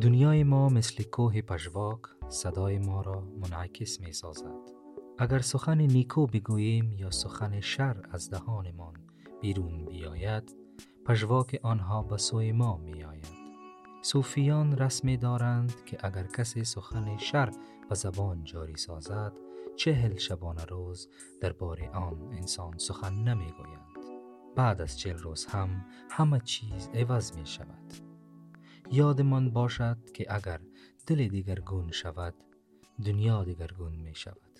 دنیای ما مثل کوه پژواک صدای ما را منعکس می سازد اگر سخن نیکو بگوییم یا سخن شر از دهانمان بیرون بیاید پژواک آنها به سوی ما می آید صوفیان رسمی دارند که اگر کسی سخن شر و زبان جاری سازد چهل شبانه روز درباره آن انسان سخن نمی گویند بعد از چهل روز هم همه چیز عوض می شود یادمان باشد که اگر دل دیگرگون شود دنیا دیگرگون می شود.